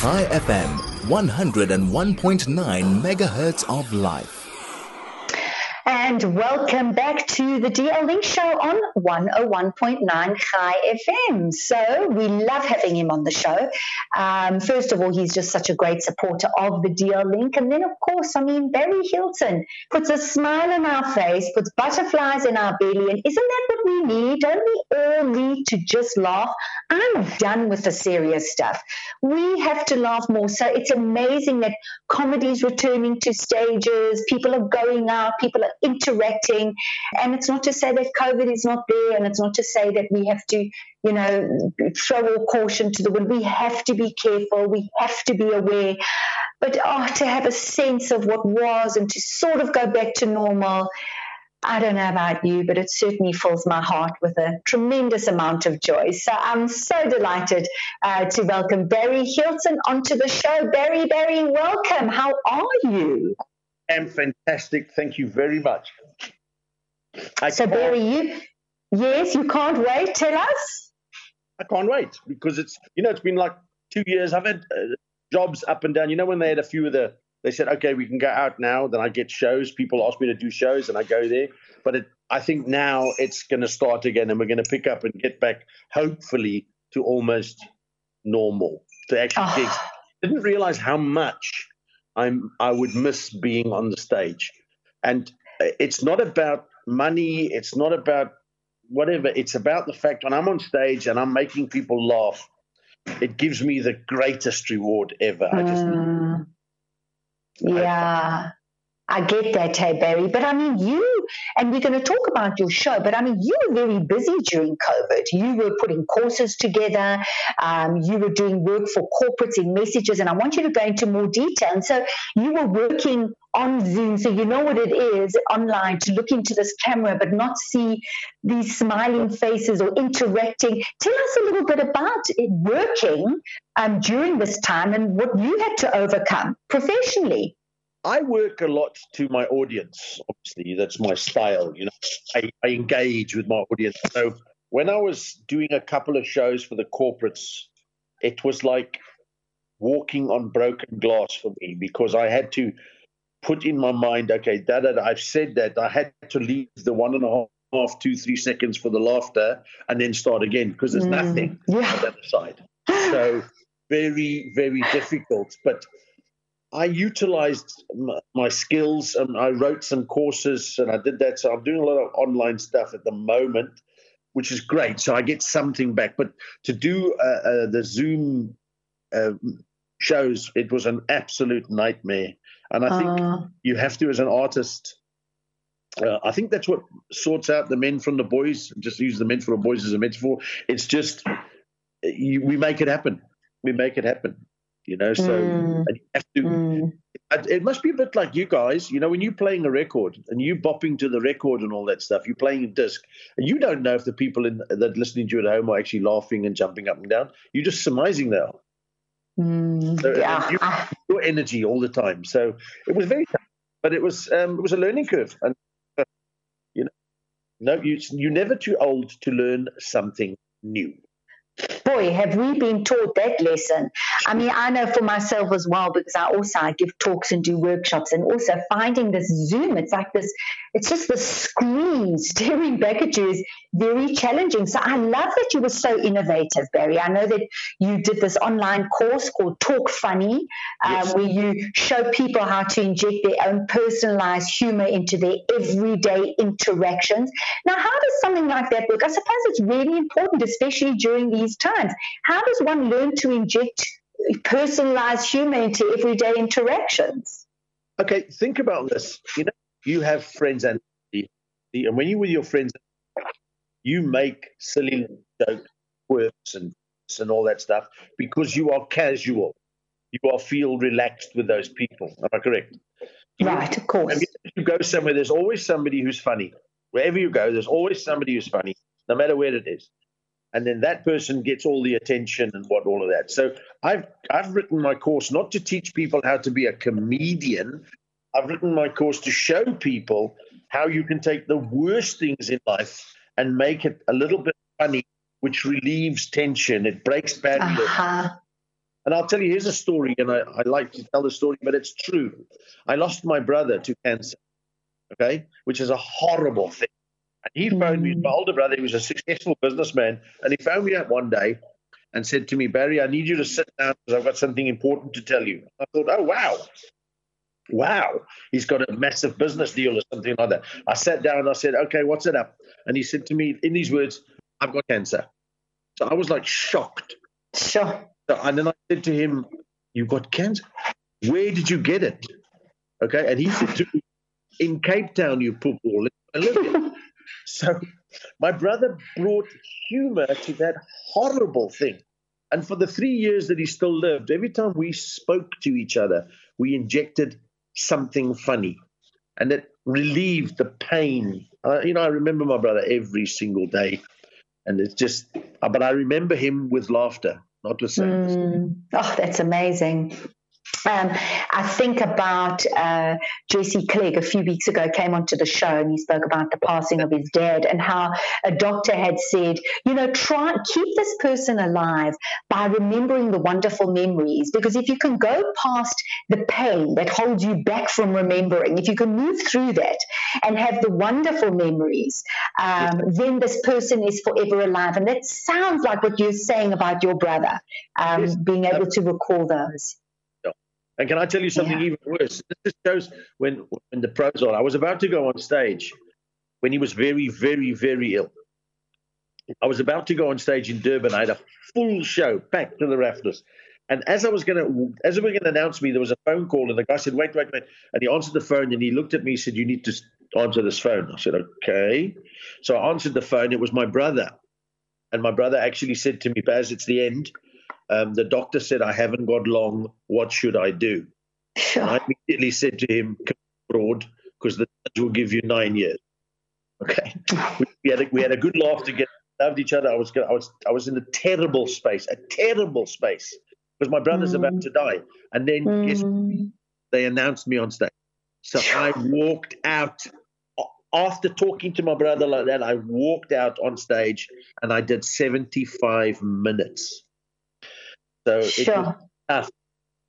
Chai FM, 101.9 megahertz of life. And welcome back to the DL Link Show on 101.9 Chai FM. So we love having him on the show. Um, first of all, he's just such a great supporter of the DL Link. And then, of course, I mean, Barry Hilton puts a smile on our face, puts butterflies in our belly. And isn't that what we need? Don't we all need to just laugh? I'm done with the serious stuff. We have to laugh more. So it's amazing that comedy is returning to stages. People are going out. People are interacting. And it's not to say that COVID is not there, and it's not to say that we have to, you know, throw all caution to the wind. We have to be careful. We have to be aware. But oh, to have a sense of what was and to sort of go back to normal. I don't know about you, but it certainly fills my heart with a tremendous amount of joy. So I'm so delighted uh, to welcome Barry Hilton onto the show. Barry, Barry, welcome. How are you? Am fantastic. Thank you very much. I so, Barry, you, yes, you can't wait. Tell us. I can't wait because it's, you know, it's been like two years. I've had uh, jobs up and down. You know, when they had a few of the, they said, okay, we can go out now. Then I get shows. People ask me to do shows and I go there. But it, I think now it's going to start again and we're going to pick up and get back, hopefully, to almost normal, to actually oh. gigs. Didn't realize how much I'm I would miss being on the stage. And it's not about money, it's not about whatever, it's about the fact when I'm on stage and I'm making people laugh, it gives me the greatest reward ever. I just mm. Yeah. I get that, hey Barry. But I mean, you and we're going to talk about your show. But I mean, you were very busy during COVID. You were putting courses together. Um, you were doing work for corporates in messages, and I want you to go into more detail. And so you were working on Zoom, so you know what it is online to look into this camera, but not see these smiling faces or interacting. Tell us a little bit about it working um, during this time and what you had to overcome professionally. I work a lot to my audience. Obviously, that's my style. You know, I, I, engage with my audience. So when I was doing a couple of shows for the corporates, it was like walking on broken glass for me because I had to put in my mind, okay, that, that I've said that. I had to leave the one and a half, two, three seconds for the laughter and then start again because there's mm, nothing yeah. on the other side. So very, very difficult. But I utilized my skills and I wrote some courses and I did that. So I'm doing a lot of online stuff at the moment, which is great. So I get something back. But to do uh, uh, the Zoom uh, shows, it was an absolute nightmare. And I think uh. you have to, as an artist, uh, I think that's what sorts out the men from the boys. Just use the men from the boys as a metaphor. It's just you, we make it happen. We make it happen you know. So mm. you have to. Mm. It must be a bit like you guys, you know, when you're playing a record and you bopping to the record and all that stuff. You're playing a disc, and you don't know if the people in, that listening to you at home are actually laughing and jumping up and down. You're just surmising they are. Mm, so yeah. You, your energy all the time. So it was very tough, but it was um, it was a learning curve, and uh, you know, no, you you're never too old to learn something new boy, have we been taught that lesson. I mean, I know for myself as well because I also I give talks and do workshops, and also finding this Zoom. It's like this. It's just the screen staring back at you is very challenging. So I love that you were so innovative, Barry. I know that you did this online course called Talk Funny, um, yes. where you show people how to inject their own personalized humor into their everyday interactions. Now, how does something like that work? I suppose it's really important, especially during these times. How does one learn to inject personalized humor into everyday interactions? Okay, think about this. You know, you have friends and and when you're with your friends you make silly jokes, quirks, and and all that stuff because you are casual. You are feel relaxed with those people. Am I correct? Right, of course. you go somewhere, there's always somebody who's funny. Wherever you go, there's always somebody who's funny, no matter where it is. And then that person gets all the attention and what all of that. So I've I've written my course not to teach people how to be a comedian. I've written my course to show people how you can take the worst things in life and make it a little bit funny, which relieves tension. It breaks bad uh-huh. And I'll tell you, here's a story, and I, I like to tell the story, but it's true. I lost my brother to cancer, okay, which is a horrible thing. And he phoned me, hmm. my older brother, he was a successful businessman, and he phoned me up one day and said to me, Barry, I need you to sit down because I've got something important to tell you. I thought, oh, wow. Wow, he's got a massive business deal or something like that. I sat down and I said, okay, what's it up? And he said to me in these words, I've got cancer. So I was like shocked. Sure. So, and then I said to him, You've got cancer? Where did you get it? Okay. And he said to me, In Cape Town, you poop ball. So my brother brought humor to that horrible thing. And for the three years that he still lived, every time we spoke to each other, we injected something funny. And it relieved the pain. Uh, you know, I remember my brother every single day. And it's just, uh, but I remember him with laughter, not with sadness. Mm. Oh, that's amazing. Um, I think about uh, Jesse Clegg a few weeks ago came onto the show and he spoke about the passing of his dad and how a doctor had said, you know, try keep this person alive by remembering the wonderful memories because if you can go past the pain that holds you back from remembering, if you can move through that and have the wonderful memories, um, then this person is forever alive. And that sounds like what you're saying about your brother um, being able to recall those. And can I tell you something yeah. even worse? This shows when when the pros on. I was about to go on stage when he was very, very, very ill. I was about to go on stage in Durban. I had a full show, packed to the rafters. And as I was going to, as we were going to announce me, there was a phone call, and the guy said, "Wait, wait, wait!" And he answered the phone, and he looked at me, and said, "You need to answer this phone." I said, "Okay." So I answered the phone. It was my brother, and my brother actually said to me, "Baz, it's the end. Um, the doctor said, I haven't got long. What should I do? Sure. I immediately said to him, come abroad because the judge will give you nine years. Okay. we, had a, we had a good laugh together, loved each other. I was, I was, I was in a terrible space, a terrible space because my brother's mm. about to die. And then mm. guess, they announced me on stage. So I walked out after talking to my brother like that. I walked out on stage and I did 75 minutes. So sure. tough.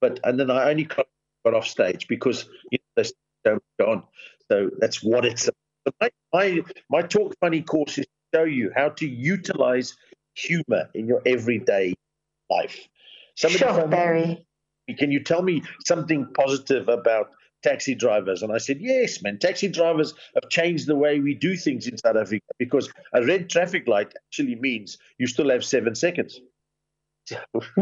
But and then I only got off stage because you know they don't go on. So that's what it's. My, my my talk funny course is to show you how to utilize humor in your everyday life. Somebody sure, Barry. Can you tell me something positive about taxi drivers? And I said, yes, man. Taxi drivers have changed the way we do things in South Africa because a red traffic light actually means you still have seven seconds.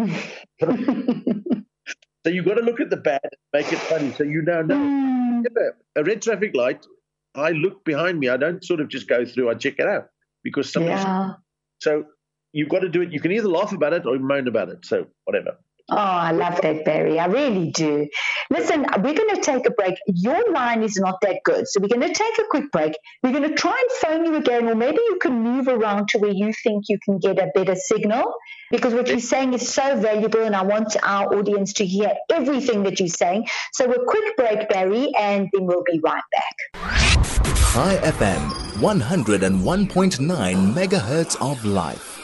so you've got to look at the bad and make it funny. So you now know hmm. a red traffic light. I look behind me. I don't sort of just go through. I check it out because somebody's. Yeah. So you've got to do it. You can either laugh about it or moan about it. So whatever. Oh, I love that, Barry. I really do. Listen, we're going to take a break. Your line is not that good. So we're going to take a quick break. We're going to try and phone you again, or maybe you can move around to where you think you can get a better signal because what you're saying is so valuable, and I want our audience to hear everything that you're saying. So a quick break, Barry, and then we'll be right back. Chai FM, 101.9 megahertz of life.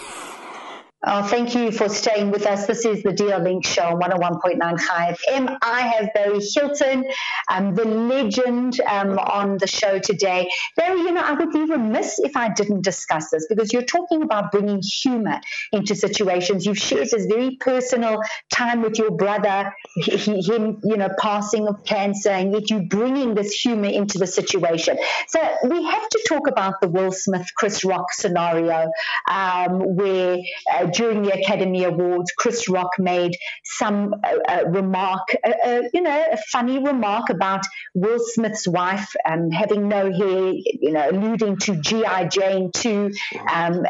Oh, thank you for staying with us. This is the DL Link Show on 101.9 Chai FM. I have Barry Hilton, um, the legend um, on the show today. Barry, you know, I would be remiss if I didn't discuss this because you're talking about bringing humor into situations. You've shared this very personal time with your brother, him, you know, passing of cancer, and yet you're bringing this humor into the situation. So we have to talk about the Will Smith Chris Rock scenario um, where uh, during the Academy Awards, Chris Rock made some uh, uh, remark, uh, you know, a funny remark about Will Smith's wife um, having no hair, you know, alluding to G.I. Jane 2, um,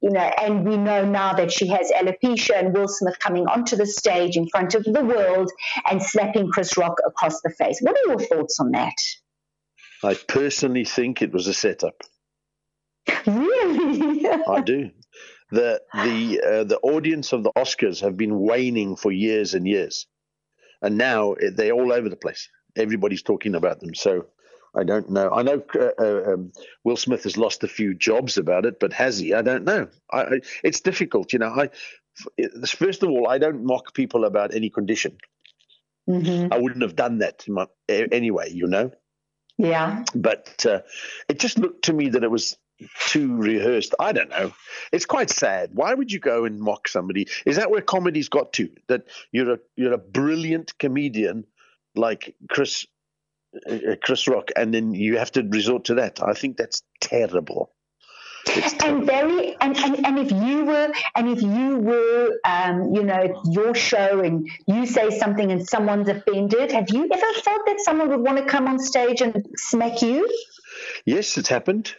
you know, and we know now that she has alopecia and Will Smith coming onto the stage in front of the world and slapping Chris Rock across the face. What are your thoughts on that? I personally think it was a setup. Really? I do the the uh, the audience of the Oscars have been waning for years and years, and now they're all over the place. Everybody's talking about them. So I don't know. I know uh, uh, um, Will Smith has lost a few jobs about it, but has he? I don't know. I, I, it's difficult, you know. I first of all, I don't mock people about any condition. hmm I wouldn't have done that my, anyway, you know. Yeah. But uh, it just looked to me that it was too rehearsed. I don't know. It's quite sad. Why would you go and mock somebody? Is that where comedy's got to? That you're a you're a brilliant comedian like Chris uh, Chris Rock, and then you have to resort to that. I think that's terrible. And very and, and, and if you were and if you were um, you know your show and you say something and someone's offended, have you ever felt that someone would want to come on stage and smack you? Yes, it's happened.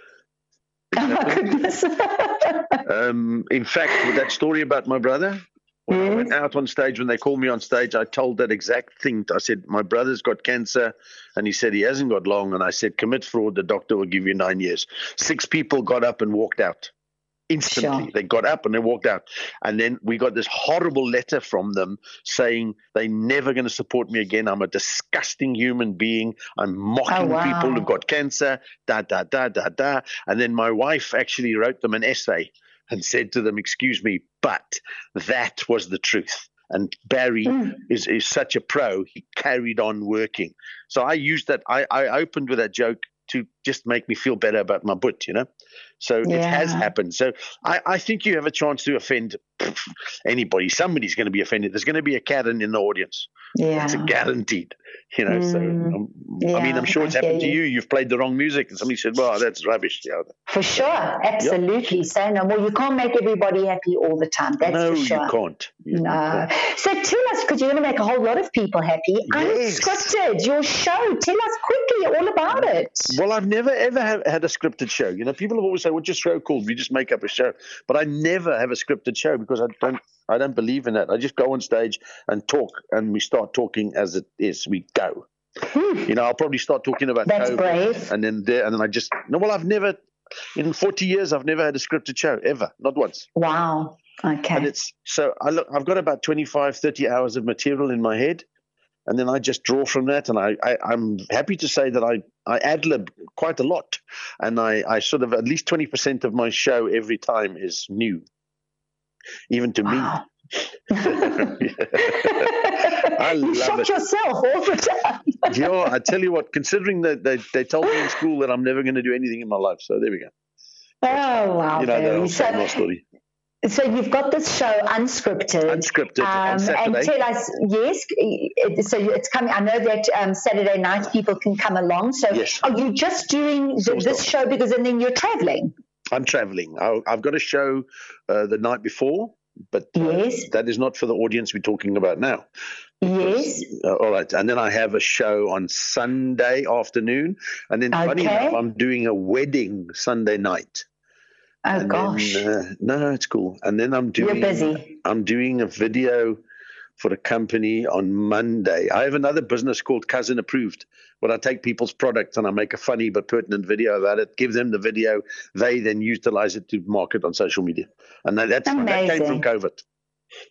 Oh. Um, in fact, with that story about my brother, when I went out on stage, when they called me on stage, I told that exact thing. I said, My brother's got cancer. And he said, He hasn't got long. And I said, Commit fraud. The doctor will give you nine years. Six people got up and walked out instantly. Sure. They got up and they walked out. And then we got this horrible letter from them saying they're never going to support me again. I'm a disgusting human being. I'm mocking Oh, wow. people who've got cancer, da, da, da, da, da. And then my wife actually wrote them an essay and said to them, Excuse me, but that was the truth. And Barry Mm. is, is such a pro, he carried on working. So I used that, I, I opened with that joke to just make me feel better about my butt, you know? So it has happened. So I, I think you have a chance to offend anybody. Somebody's going to be offended. There's going to be a Karen in the audience. Yeah. It's a guaranteed, you know. So Mm. um, I mean, I'm sure it's happened to you. you. You've played the wrong music, and somebody said, "Well, that's rubbish." Yeah. For sure, absolutely. So no, more. you can't make everybody happy all the time. That's no, for sure. you can't. You No. can't. So tell us, because you're going to make a whole lot of people happy. Yes. Unscripted, your show. Tell us quickly all about it. Well, I've never ever have had a scripted show. You know, people have always said, "What's your show called?" We just make up a show, but I never have a scripted show because I don't. I don't believe in that. I just go on stage and talk, and we start talking as it is. We go. Hmm. You know, I'll probably start talking about That's COVID, brave. and then there, and then I just no. Well, I've never in forty years, I've never had a scripted show ever, not once. Wow. Okay. And it's so I look. I've got about 25, 30 hours of material in my head, and then I just draw from that. And I, I I'm happy to say that I I ad lib quite a lot, and I I sort of at least twenty percent of my show every time is new, even to Wow. me. I you love it. yourself all the time. yeah, I tell you what. Considering that they they told me in school that I'm never going to do anything in my life, so there we go. Oh wow, you know the Barry. old same old So, story. So you've got this show unscripted. Unscripted on Um, and Saturday. tell us, yes. it- So it's coming. I know that um, Saturday night people can come along. So Yes. are you just doing the, this show because, and then you're traveling? I'm traveling. I- I've got a show uh, the night before, but uh, Yes. that is not for the audience we're talking about now. Yes. Uh, all right, and then I have a show on Sunday afternoon, and then funny enough, I'm doing a wedding Sunday night. Oh and gosh, Then, uh, no, no, it's cool. And then I'm doing. you're busy. I'm doing a video for a company on Monday. I have another business called Cousin Approved, where I take people's products and I make a funny but pertinent video about it, give them the video, they then utilize it to market on social media. And that, that's, that came from. COVID.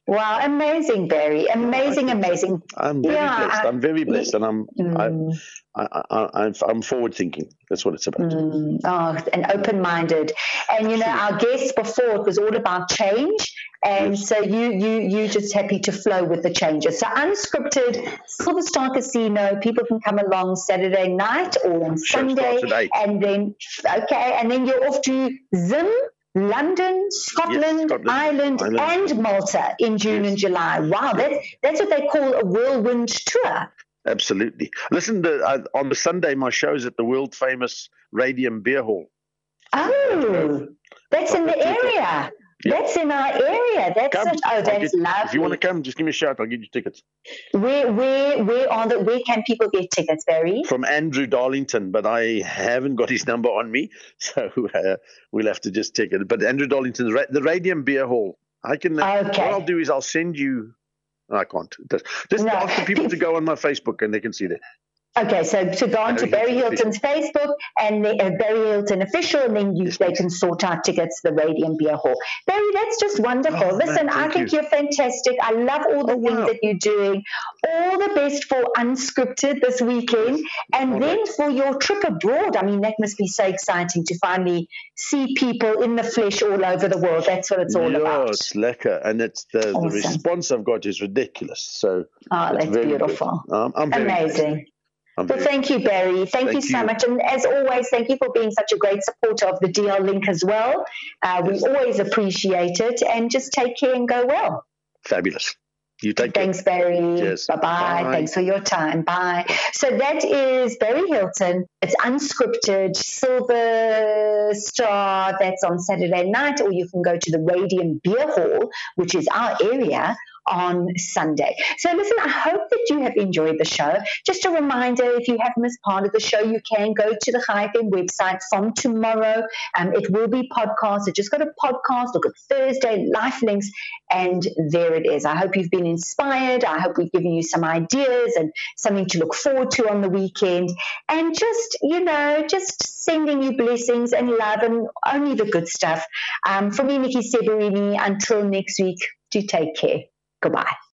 Wow, amazing, Barry. Amazing, amazing. I'm very Yeah, blessed. I'm very blessed, and I'm Mm, I, I, I, I'm I'm forward thinking. That's what it's about. mm, oh, and open-minded. And you know, our guests before it was all about change, and Yes. so you you you just happy to flow with the changes. So unscripted, Silver Star Casino. People can come along Saturday night or on Show Sunday, starts at eight. and then okay, and then you're off to Zim. London, Scotland, Scotland, Ireland, Ireland. and Malta in June Yes. and July. Wow, that's that's what they call a whirlwind tour. Absolutely. Listen, to, uh, on the Sunday, my show's at the world famous Radium Beer Hall. Oh, that's in the area. Yeah. That's in our area. That's Come. it. Oh, that's lovely. If you want to come, just give me a shout. I'll get you tickets. where, where, where are the? Where can people get tickets, Barry? From Andrew Darlington, but I haven't got his number on me, so uh, we'll have to just take it. But Andrew Darlington, ra- the Radium Beer Hall. I can. Okay. What I'll do is I'll send you. I can't. Just just No. ask the people to go on my Facebook and they can see that. Okay, so to go on to Barry Hilton's Facebook and the, uh, Barry Hilton official, and then you, they can sort out tickets to the Radium Beer Hall. Barry, that's just wonderful. Oh, man, Listen, I think you. are fantastic. I love all the Oh, things wow. that you're doing. All the best for Unscripted this weekend, and All then for your trip abroad. I mean, that must be so exciting to finally see people in the flesh all over the world. That's what it's all yeah, about. it's lekker, and it's the, Awesome. the response I've got is ridiculous. So Oh, it's that's beautiful. Um, I'm very Amazing. I'm Well, thank you, Barry. Thank, you so you. much. And as always, thank you for being such a great supporter of the DL Link as well. Uh, we Yes. always appreciate it. And just take care and go well. fabulous. You take care. Thanks, Barry. Cheers. Bye bye. Bye. Thanks for your time. Bye. So that is Barry Hilton. It's unscripted, Silver Star. That's on Saturday night, or you can go to the Radium Beer Hall, which is our area. On Sunday. So, listen, I hope that you have enjoyed the show. Just a reminder if you have missed part of the show, you can go to the Chai website from tomorrow. Um, it will be podcast. So, just go to podcast, look at Thursday, life links, and there it is. I hope you've been inspired. I hope we've given you some ideas and something to look forward to on the weekend. And just, you know, just sending you blessings and love and only the good stuff. Um, from me, Nikki Severini, until next week, do take care. Goodbye.